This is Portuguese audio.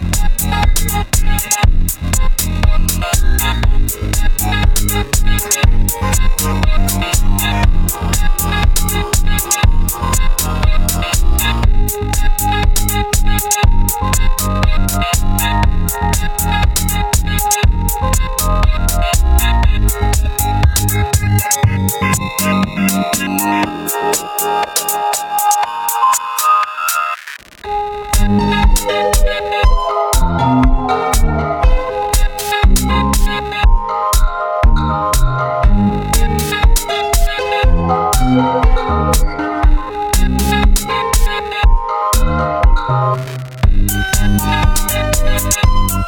Música